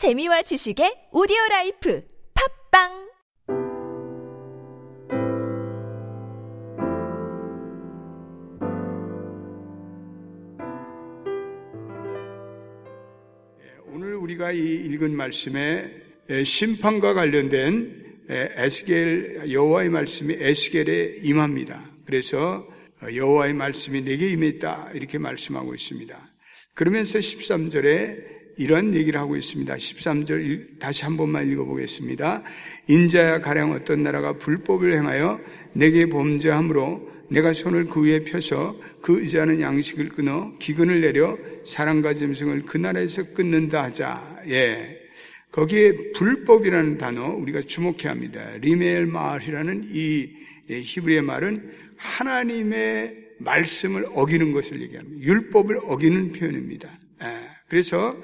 재미와 지식의 오디오 라이프 팟빵 오늘 우리가 이 읽은 말씀에 심판과 관련된 에스겔 여호와의 말씀이 에스겔에 임합니다. 그래서 여호와의 말씀이 내게 임했다 이렇게 말씀하고 있습니다. 그러면서 13절에 이런 얘기를 하고 있습니다. 13절 다시 한 번만 읽어보겠습니다. 인자야 가령 어떤 나라가 불법을 행하여 내게 범죄함으로 내가 손을 그 위에 펴서 그 의지하는 양식을 끊어 기근을 내려 사랑과 짐승을 그 나라에서 끊는다 하자. 예. 거기에 불법이라는 단어 우리가 주목해야 합니다. 리멜 마을이라는 이 예, 히브리의 말은 하나님의 말씀을 어기는 것을 얘기합니다. 율법을 어기는 표현입니다. 예. 그래서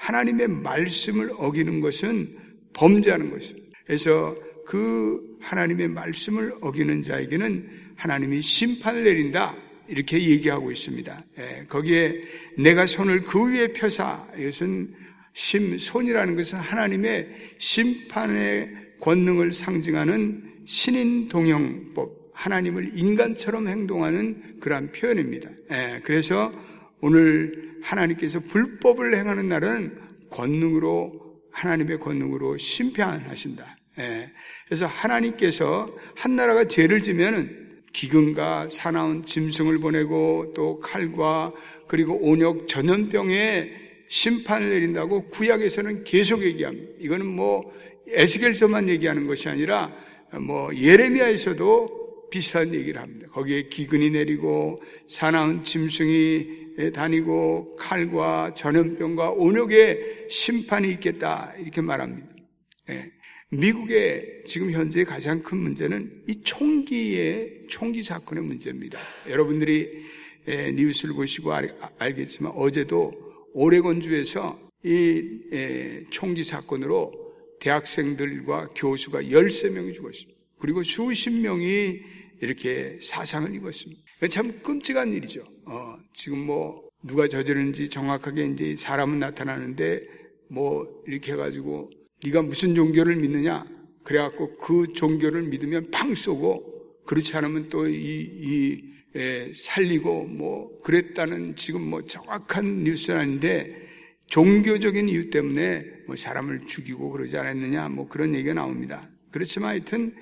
하나님의 말씀을 어기는 것은 범죄하는 것입니다. 그래서 그 하나님의 말씀을 어기는 자에게는 하나님이 심판을 내린다. 이렇게 얘기하고 있습니다. 예, 거기에 내가 손을 그 위에 펴사 이것은 심 손이라는 것은 하나님의 심판의 권능을 상징하는 신인 동형법 하나님을 인간처럼 행동하는 그러한 표현입니다. 예, 그래서 오늘 하나님께서 불법을 행하는 날은 권능으로 하나님의 권능으로 심판하신다. 예, 그래서 하나님께서 한 나라가 죄를 지면은 기근과 사나운 짐승을 보내고 또 칼과 그리고 온역 전염병에 심판을 내린다고 구약에서는 계속 얘기합니다. 이거는 뭐 에스겔서만 얘기하는 것이 아니라 뭐 예레미야에서도 비슷한 얘기를 합니다. 거기에 기근이 내리고 사나운 짐승이 다니고 칼과 전염병과 온역의 심판이 있겠다 이렇게 말합니다. 예. 미국의 지금 현재 가장 큰 문제는 이 총기의 총기 사건의 문제입니다. 여러분들이 뉴스를 보시고 알 겠지만 어제도 오레곤주에서 이 총기 사건으로 대학생들과 교수가 13명이 죽었습니다. 그리고 수십 명이 이렇게 사상을 입었습니다. 참 끔찍한 일이죠. 어, 지금 뭐 누가 저지르는지 정확하게 이제 사람은 나타나는데 뭐 이렇게 해가지고 네가 무슨 종교를 믿느냐? 그래갖고 그 종교를 믿으면 팡 쏘고 그렇지 않으면 또 이, 이 에, 살리고 뭐 그랬다는 지금 뭐 정확한 뉴스는 아닌데 종교적인 이유 때문에 뭐 사람을 죽이고 그러지 않았느냐 뭐 그런 얘기가 나옵니다. 그렇지만 하여튼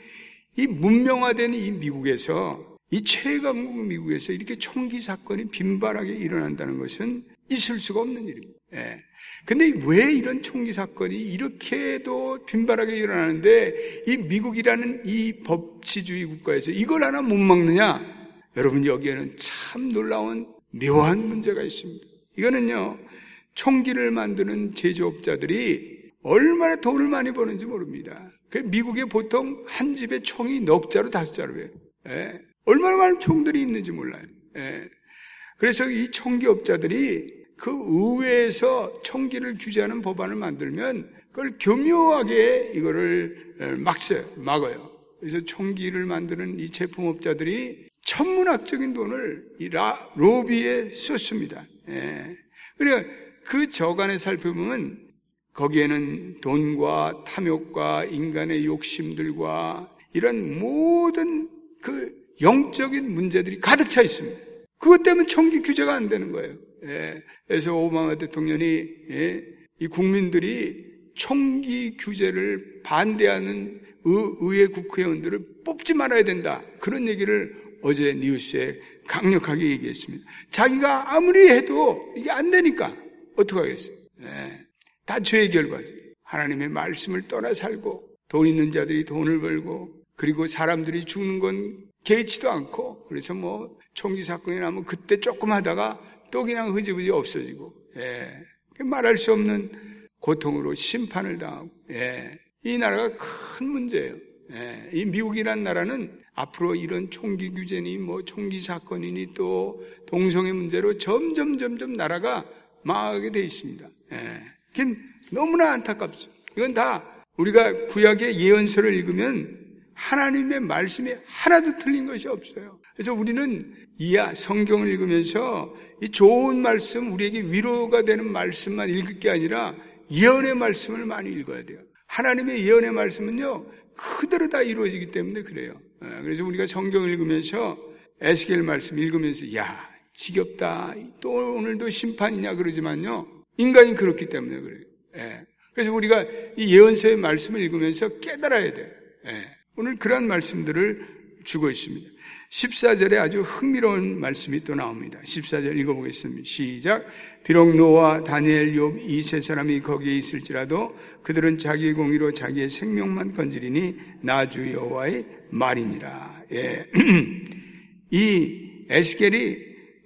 이 문명화된 이 미국에서 이 최강국 미국에서 이렇게 총기 사건이 빈발하게 일어난다는 것은 있을 수가 없는 일입니다. 예. 근데 왜 이런 총기 사건이 이렇게도 빈발하게 일어나는데 이 미국이라는 이 법치주의 국가에서 이걸 하나 못 막느냐? 여러분 여기에는 참 놀라운 묘한 문제가 있습니다. 이거는요, 총기를 만드는 제조업자들이 얼마나 돈을 많이 버는지 모릅니다. 그 미국에 보통 한 집에 총이 넉 자로 다섯 자로 해요. 예. 얼마나 많은 총들이 있는지 몰라요. 예. 그래서 이 총기업자들이 그 의회에서 총기를 규제하는 법안을 만들면 그걸 교묘하게 이거를 막어요. 막아요. 그래서 총기를 만드는 이 제품업자들이 천문학적인 돈을 이 라, 로비에 썼습니다. 예. 그러니까 그 저간에 살펴보면 거기에는 돈과 탐욕과 인간의 욕심들과 이런 모든 그 영적인 문제들이 가득 차 있습니다. 그것 때문에 총기 규제가 안 되는 거예요. 예, 그래서 오바마 대통령이 예, 이 국민들이 총기 규제를 반대하는 의, 회 국회의원들을 뽑지 말아야 된다. 그런 얘기를 어제 뉴스에 강력하게 얘기했습니다. 자기가 아무리 해도 이게 안 되니까 어떡하겠어요. 예, 다 죄의 결과죠. 하나님의 말씀을 떠나 살고 돈 있는 자들이 돈을 벌고 그리고 사람들이 죽는 건 개의치도 않고 그래서 뭐 총기 사건이 나면 그때 조금 하다가 또 그냥 흐지부지 없어지고, 예. 말할 수 없는 고통으로 심판을 당하고, 예. 이 나라가 큰 문제예요. 예. 이 미국이란 나라는 앞으로 이런 총기 규제니 뭐 총기 사건이니 또 동성애 문제로 점점 점점 나라가 망하게 돼 있습니다. 예. 너무나 안타깝습니다. 이건 다 우리가 구약의 예언서를 읽으면 하나님의 말씀이 하나도 틀린 것이 없어요. 그래서 우리는 이야 성경을 읽으면서 이 좋은 말씀, 우리에게 위로가 되는 말씀만 읽을 게 아니라 예언의 말씀을 많이 읽어야 돼요. 하나님의 예언의 말씀은요, 그대로 다 이루어지기 때문에 그래요. 예, 그래서 우리가 성경 읽으면서 에스겔 말씀 읽으면서 야 지겹다 또 오늘도 심판이냐 그러지만요 인간이 그렇기 때문에 그래요. 예. 그래서 우리가 이 예언서의 말씀을 읽으면서 깨달아야 돼. 예. 오늘 그러한 말씀들을 주고 있습니다. 14절에 아주 흥미로운 말씀이 또 나옵니다. 14절 읽어보겠습니다. 시작. 비록 노아, 다니엘, 욥 이 세 사람이 거기에 있을지라도 그들은 자기의 공의로 자기의 생명만 건지리니 나주 여호와의 말이니라. 예. 이 에스겔이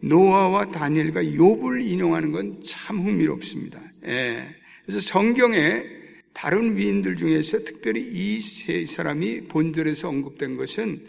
노아와 다니엘과 욥을 인용하는 건 참 흥미롭습니다. 예. 그래서 성경에 다른 위인들 중에서 특별히 이 세 사람이 본절에서 언급된 것은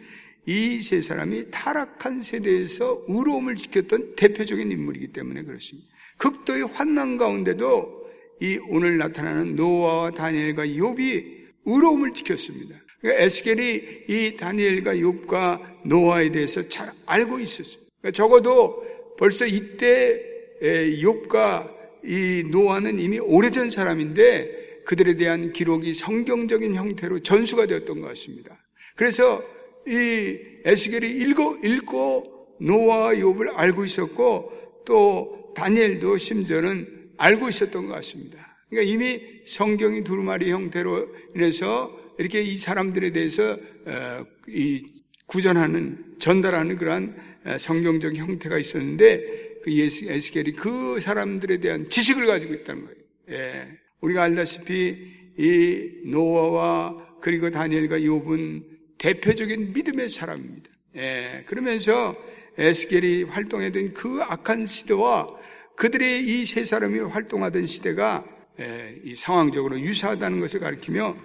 이 세 사람이 타락한 세대에서 의로움을 지켰던 대표적인 인물이기 때문에 그렇습니다. 극도의 환난 가운데도 이 오늘 나타나는 노아와 다니엘과 욥이 의로움을 지켰습니다. 그러니까 에스겔이 이 다니엘과 욥과 노아에 대해서 잘 알고 있었어요. 그러니까 적어도 벌써 이때 욥과 이 노아는 이미 오래전 사람인데 그들에 대한 기록이 성경적인 형태로 전수가 되었던 것 같습니다. 그래서 이 에스겔이 읽고 읽고 노아와 욥을 알고 있었고 또 다니엘도 심지어는 알고 있었던 것 같습니다. 그러니까 이미 성경이 두루마리 형태로 인해서 이렇게 이 사람들에 대해서 어, 이 구전하는 전달하는 그러한 어, 성경적 형태가 있었는데 그 에스겔이 그 사람들에 대한 지식을 가지고 있다는 거예요. 예. 우리가 알다시피 이 노아와 그리고 다니엘과 욥은 대표적인 믿음의 사람입니다. 예. 그러면서 에스겔이 활동했던 그 악한 시대와 그들의 이 세 사람이 활동하던 시대가 예, 이 상황적으로 유사하다는 것을 가리키며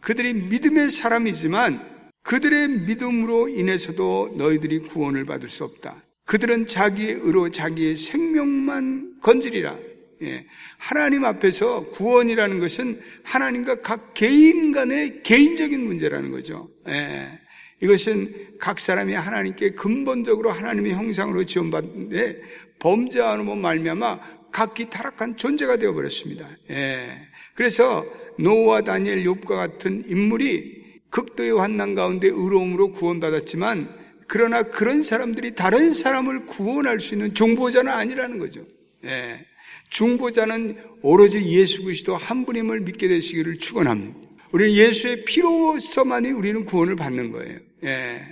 그들이 믿음의 사람이지만 그들의 믿음으로 인해서도 너희들이 구원을 받을 수 없다. 그들은 자기의 의로 자기의 생명만 건지리라. 예. 하나님 앞에서 구원이라는 것은 하나님과 각 개인 간의 개인적인 문제라는 거죠. 예. 이것은 각 사람이 하나님께 근본적으로 하나님의 형상으로 지원받는데 범죄하는 말미암아 각기 타락한 존재가 되어 버렸습니다. 예. 그래서 노와 다니엘 욥과 같은 인물이 극도의 환난 가운데 의로움으로 구원받았지만 그러나 그런 사람들이 다른 사람을 구원할 수 있는 중보자는 아니라는 거죠. 예. 중보자는 오로지 예수 그리스도 한 분임을 믿게 되시기를 축원합니다. 우리는 예수의 피로서만이 우리는 구원을 받는 거예요. 예.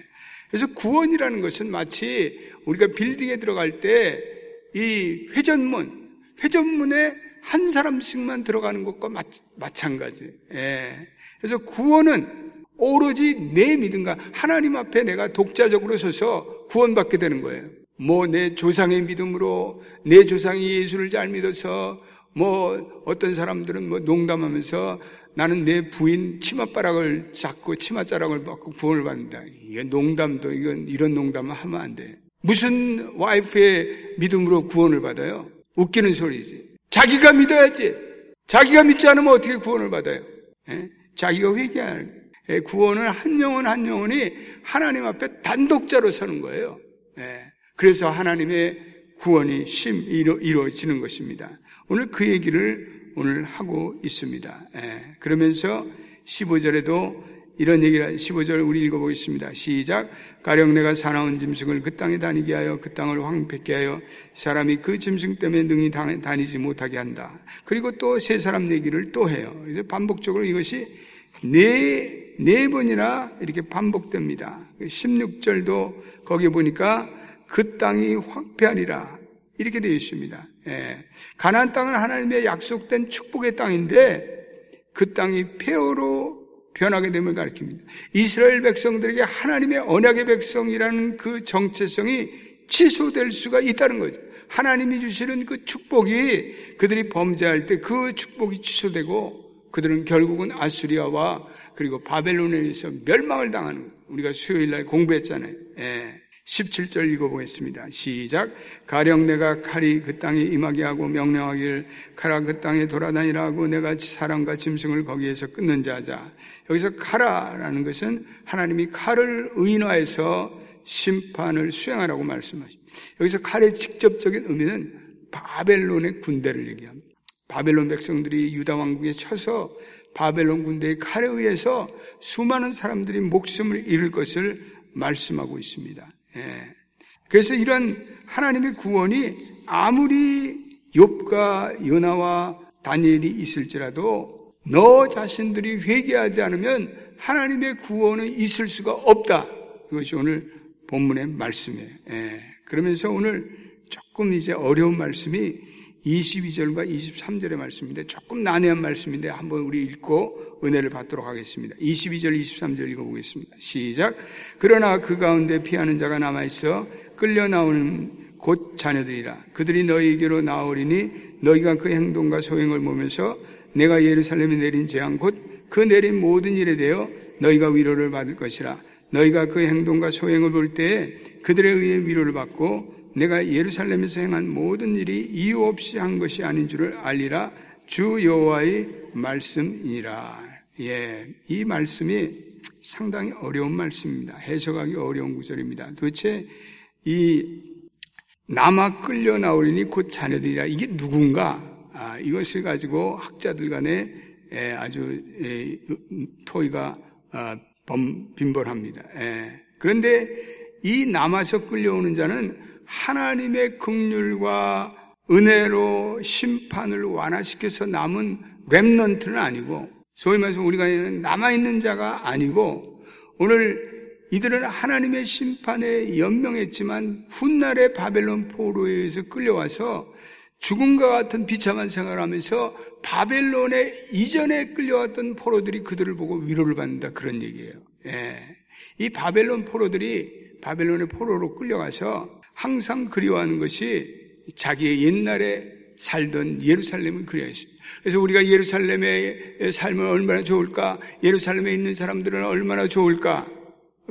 그래서 구원이라는 것은 마치 우리가 빌딩에 들어갈 때 이 회전문, 회전문에 한 사람씩만 들어가는 것과 마, 마찬가지. 예. 그래서 구원은 오로지 내 믿음과 하나님 앞에 내가 독자적으로 서서 구원받게 되는 거예요. 뭐 내 조상의 믿음으로 내 조상이 예수를 잘 믿어서 뭐 어떤 사람들은 뭐 농담하면서 나는 내 부인 치맛바락을 잡고 치맛자락을 받고 구원을 받는다. 이게 농담도 이건 이런 농담은 하면 안 돼. 무슨 와이프의 믿음으로 구원을 받아요? 웃기는 소리지. 자기가 믿어야지. 자기가 믿지 않으면 어떻게 구원을 받아요? 예? 자기가 회개할 예, 구원은 한 영혼 한 영혼이 하나님 앞에 단독자로 서는 거예요. 예, 그래서 하나님의 구원이 심 이루어지는 것입니다. 오늘 그 얘기를 오늘 하고 있습니다. 예, 그러면서 15절에도 이런 얘기를 15절 우리 읽어보겠습니다. 시작. 가령 내가 사나운 짐승을 그 땅에 다니게 하여 그 땅을 황폐케 하여 사람이 그 짐승 때문에 능히 다니지 못하게 한다. 그리고 또 세 사람 얘기를 또 해요. 그래서 반복적으로 이것이 네, 네 번이나 이렇게 반복됩니다. 16절도 거기 보니까 그 땅이 황폐하리라. 이렇게 되어 있습니다. 예. 가나안 땅은 하나님의 약속된 축복의 땅인데 그 땅이 폐허로 변하게 됨을 가리킵니다. 이스라엘 백성들에게 하나님의 언약의 백성이라는 그 정체성이 취소될 수가 있다는 거죠. 하나님이 주시는 그 축복이 그들이 범죄할 때 그 축복이 취소되고 그들은 결국은 아수리아와 그리고 바벨론에 의해서 멸망을 당하는 거예요. 우리가 수요일 날 공부했잖아요. 예. 17절 읽어보겠습니다. 시작. 가령 내가 칼이 그 땅에 임하게 하고 명령하기를 가라 그 땅에 돌아다니라 하고 내가 사람과 짐승을 거기에서 끊는 자자. 여기서 가라라는 것은 하나님이 칼을 의인화해서 심판을 수행하라고 말씀하십니다. 여기서 칼의 직접적인 의미는 바벨론의 군대를 얘기합니다. 바벨론 백성들이 유다 왕국에 쳐서 바벨론 군대의 칼에 의해서 수많은 사람들이 목숨을 잃을 것을 말씀하고 있습니다. 예. 그래서 이런 하나님의 구원이 아무리 욥과 요나와 다니엘이 있을지라도 너 자신들이 회개하지 않으면 하나님의 구원은 있을 수가 없다. 이것이 오늘 본문의 말씀이에요. 예. 그러면서 오늘 조금 이제 어려운 말씀이 22절과 23절의 말씀인데 조금 난해한 말씀인데 한번 우리 읽고 은혜를 받도록 하겠습니다. 22절, 23절 읽어보겠습니다. 시작. 그러나 그 가운데 피하는 자가 남아있어 끌려 나오는 곧 자녀들이라. 그들이 너희에게로 나오리니 너희가 그 행동과 소행을 보면서 내가 예루살렘에 내린 재앙 곧 그 내린 모든 일에 대하여 너희가 위로를 받을 것이라. 너희가 그 행동과 소행을 볼 때에 그들에 의해 위로를 받고 내가 예루살렘에서 행한 모든 일이 이유 없이 한 것이 아닌 줄을 알리라. 주 여호와의 말씀이니라. 예, 이 말씀이 상당히 어려운 말씀입니다. 해석하기 어려운 구절입니다. 도대체 이 남아 끌려 나오리니 곧 자녀들이라 이게 누군가 아, 이것을 가지고 학자들 간에 에, 아주 에, 토의가 아, 범, 빈번합니다. 에. 그런데 이 남아서 끌려오는 자는 하나님의 긍휼과 은혜로 심판을 완화시켜서 남은 remnant는 아니고 소위 말해서 우리가 남아 있는 자가 아니고 오늘 이들은 하나님의 심판에 연명했지만 훗날의 바벨론 포로에 의해서 끌려와서 죽음과 같은 비참한 생활을 하면서 바벨론의 이전에 끌려왔던 포로들이 그들을 보고 위로를 받는다 그런 얘기예요. 예. 이 바벨론 포로들이 바벨론의 포로로 끌려가서 항상 그리워하는 것이 자기의 옛날에 살던 예루살렘을 그리워했습니다. 그래서 우리가 예루살렘의 삶은 얼마나 좋을까? 예루살렘에 있는 사람들은 얼마나 좋을까?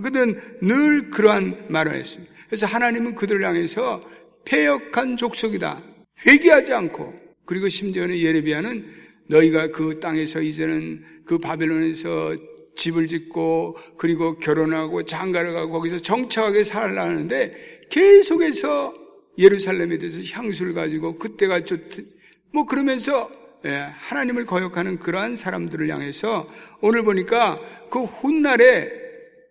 그들은 늘 그러한 말을 했습니다. 그래서 하나님은 그들을 향해서 폐역한 족속이다. 회개하지 않고 그리고 심지어는 예레비야는 너희가 그 땅에서 이제는 그 바벨론에서 집을 짓고 그리고 결혼하고 장가를 가고 거기서 정착하게 살라는데 계속해서 예루살렘에 대해서 향수를 가지고 그때가 좋뭐 그러면서 예, 하나님을 거역하는 그러한 사람들을 향해서 오늘 보니까 그 훗날에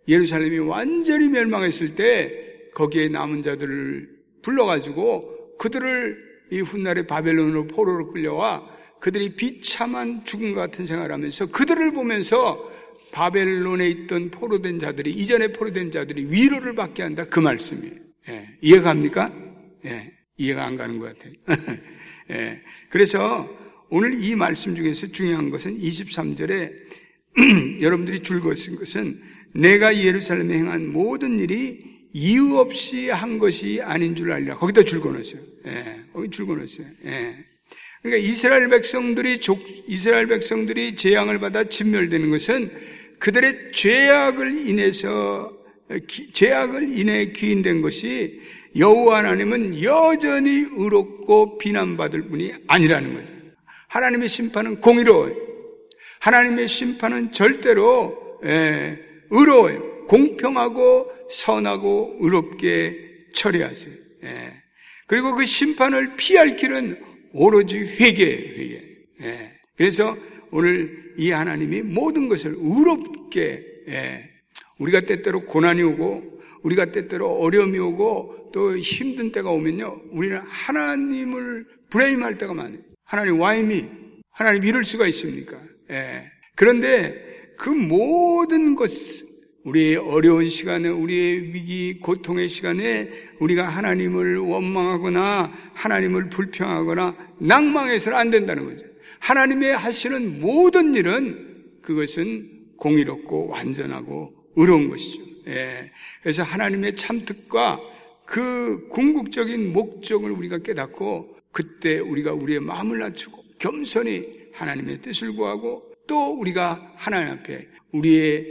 예루살렘이 완전히 멸망했을 때 거기에 남은 자들을 불러가지고 그들을 이 훗날에 바벨론으로 포로로 끌려와 그들이 비참한 죽음 같은 생활을 하면서 그들을 보면서 바벨론에 있던 포로된 자들이 이전에 포로된 자들이 위로를 받게 한다 그 말씀이에요. 예, 이해가 갑니까? 예, 이해가 안 가는 것 같아요. 예, 그래서 오늘 이 말씀 중에서 중요한 것은 23절에 여러분들이 줄거쓴 것은 내가 예루살렘에 행한 모든 일이 이유 없이 한 것이 아닌 줄 알리라. 거기다 줄거놨어요. 예, 거기 줄거놨어요. 예. 그러니까 이스라엘 백성들이 이스라엘 백성들이 재앙을 받아 진멸되는 것은 그들의 죄악을 인해서 죄악을 인해 기인된 것이 여호와 하나님은 여전히 의롭고 비난받을 분이 아니라는 거죠. 하나님의 심판은 공의로워요. 하나님의 심판은 절대로 예, 의로워요. 공평하고 선하고 의롭게 처리하세요. 예. 그리고 그 심판을 피할 길은 오로지 회개예요. 회개. 예. 그래서 오늘 이 하나님이 모든 것을 의롭게 예. 우리가 때때로 고난이 오고 우리가 때때로 어려움이 오고 또 힘든 때가 오면요. 우리는 하나님을 브레임할 때가 많아요. 하나님 와이미 하나님 이럴 수가 있습니까? 예. 그런데 그 모든 것 우리의 어려운 시간에 우리의 위기 고통의 시간에 우리가 하나님을 원망하거나 하나님을 불평하거나 낭망해서는 안 된다는 거죠. 하나님의 하시는 모든 일은 그것은 공의롭고 완전하고 의로운 것이죠. 예. 그래서 하나님의 참특과 그 궁극적인 목적을 우리가 깨닫고 그때 우리가 우리의 마음을 낮추고 겸손히 하나님의 뜻을 구하고 또 우리가 하나님 앞에 우리의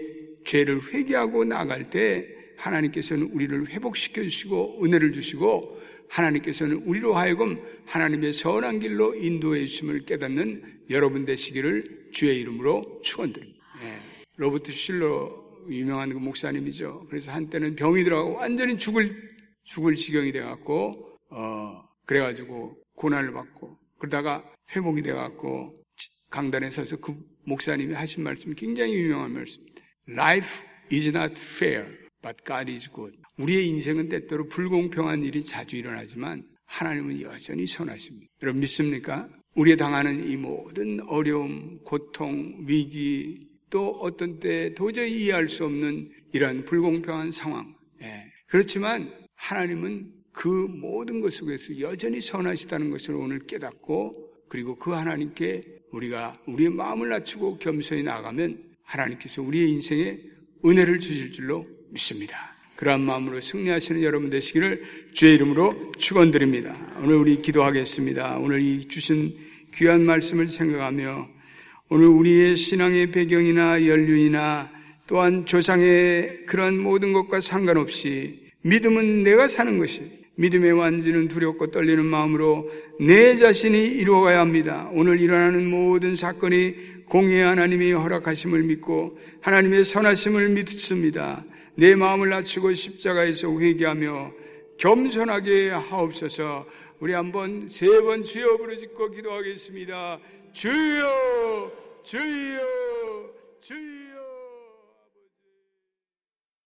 죄를 회개하고 나갈 때 하나님께서는 우리를 회복시켜 주시고 은혜를 주시고 하나님께서는 우리로 하여금 하나님의 선한 길로 인도해 주심을 깨닫는 여러분 되시기를 주의 이름으로 축원드립니다. 예. 로버트 실러 유명한 그 목사님이죠. 그래서 한때는 병이 들어가고 완전히 죽을 죽을 지경이 돼 갖고 어 그래 가지고 고난을 받고 그러다가 회복이 돼갖고 강단에 서서 그 목사님이 하신 말씀이 굉장히 유명한 말씀입니다. Life is not fair, but God is good. 우리의 인생은 때때로 불공평한 일이 자주 일어나지만 하나님은 여전히 선하십니다. 여러분 믿습니까? 우리가 당하는 이 모든 어려움, 고통, 위기, 또 어떤 때 도저히 이해할 수 없는 이런 불공평한 상황. 예. 그렇지만 하나님은 그 모든 것 속에서 여전히 선하시다는 것을 오늘 깨닫고 그리고 그 하나님께 우리가 우리의 마음을 낮추고 겸손히 나가면 하나님께서 우리의 인생에 은혜를 주실 줄로 믿습니다. 그러한 마음으로 승리하시는 여러분 되시기를 주의 이름으로 축원드립니다. 오늘 우리 기도하겠습니다. 오늘 이 주신 귀한 말씀을 생각하며 오늘 우리의 신앙의 배경이나 연륜이나 또한 조상의 그런 모든 것과 상관없이 믿음은 내가 사는 것이 믿음의 완지는 두렵고 떨리는 마음으로 내 자신이 이루어가야 합니다. 오늘 일어나는 모든 사건이 공의 하나님이 허락하심을 믿고 하나님의 선하심을 믿습니다. 내 마음을 낮추고 십자가에서 회개하며 겸손하게 하옵소서 우리 한번 세 번 주여 부르짖고 기도하겠습니다. 주여, 주여, 주여.